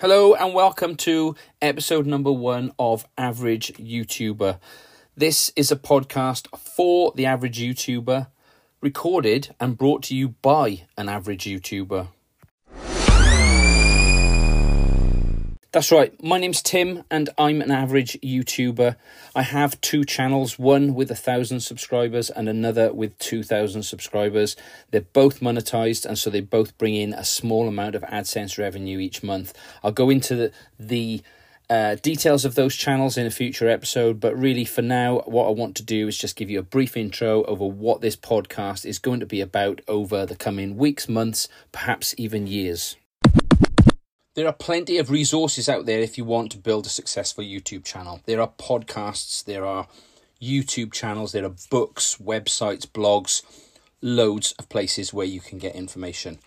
Hello and welcome to episode number one of Average YouTuber. This is a podcast for the average YouTuber, recorded and brought to you by an average YouTuber. That's right, my name's Tim and I'm an average YouTuber. I have two channels, one with a thousand subscribers and another with 2,000 subscribers. They're both monetized and so they both bring in a small amount of AdSense revenue each month. I'll go into the, the uh, details of those channels in a future episode, but really for now, what I want to do is just give you a brief intro over what this podcast is going to be about over the coming weeks, months, perhaps even years. There are plenty of resources out there if you want to build a successful YouTube channel. There are podcasts, there are YouTube channels, there are books, websites, blogs, loads of places where you can get information.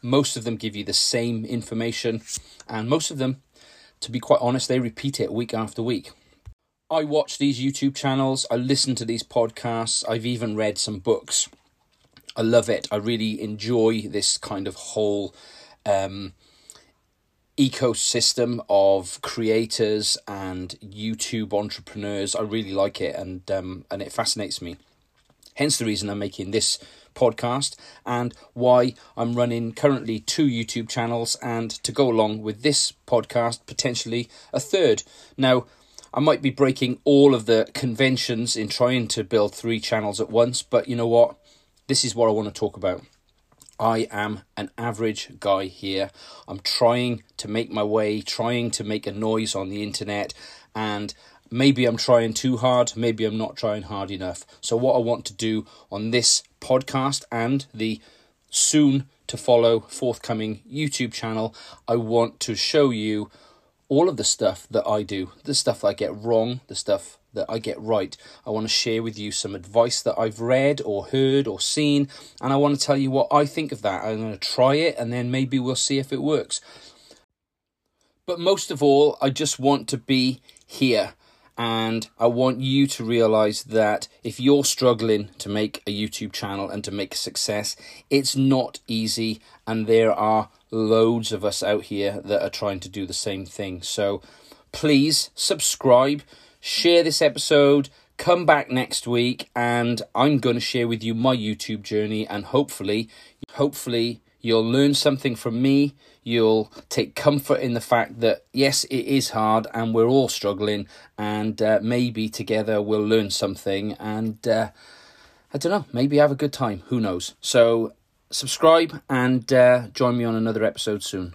Most of them give you the same information, and most of them, to be quite honest, they repeat it week after week. I watch these YouTube channels, I listen to these podcasts, I've even read some books. I love it. I really enjoy this kind of whole um, ecosystem of creators and YouTube entrepreneurs. I really like it and um, and it fascinates me. Hence the reason I'm making this podcast and why I'm running currently two YouTube channels and to go along with this podcast potentially a third. Now I might be breaking all of the conventions in trying to build three channels at once, but you know what? This is what I want to talk about. I am an average guy here. I'm trying to make my way, trying to make a noise on the internet, and maybe I'm trying too hard, maybe I'm not trying hard enough. So, what I want to do on this podcast and the soon to follow forthcoming YouTube channel, I want to show you all of the stuff that I do, the stuff I get wrong, the stuff that I get right. I want to share with you some advice that I've read or heard or seen, and I want to tell you what I think of that. I'm going to try it and then maybe we'll see if it works. But most of all, I just want to be here. And I want you to realize that if you're struggling to make a YouTube channel and to make success, it's not easy. And there are loads of us out here that are trying to do the same thing. So please subscribe share this episode, come back next week, and I'm going to share with you my YouTube journey, and hopefully, hopefully, you'll learn something from me. You'll take comfort in the fact that yes, it is hard, and we're all struggling, and uh, maybe together we'll learn something, and uh, I don't know, maybe have a good time. Who knows? So subscribe and uh, join me on another episode soon.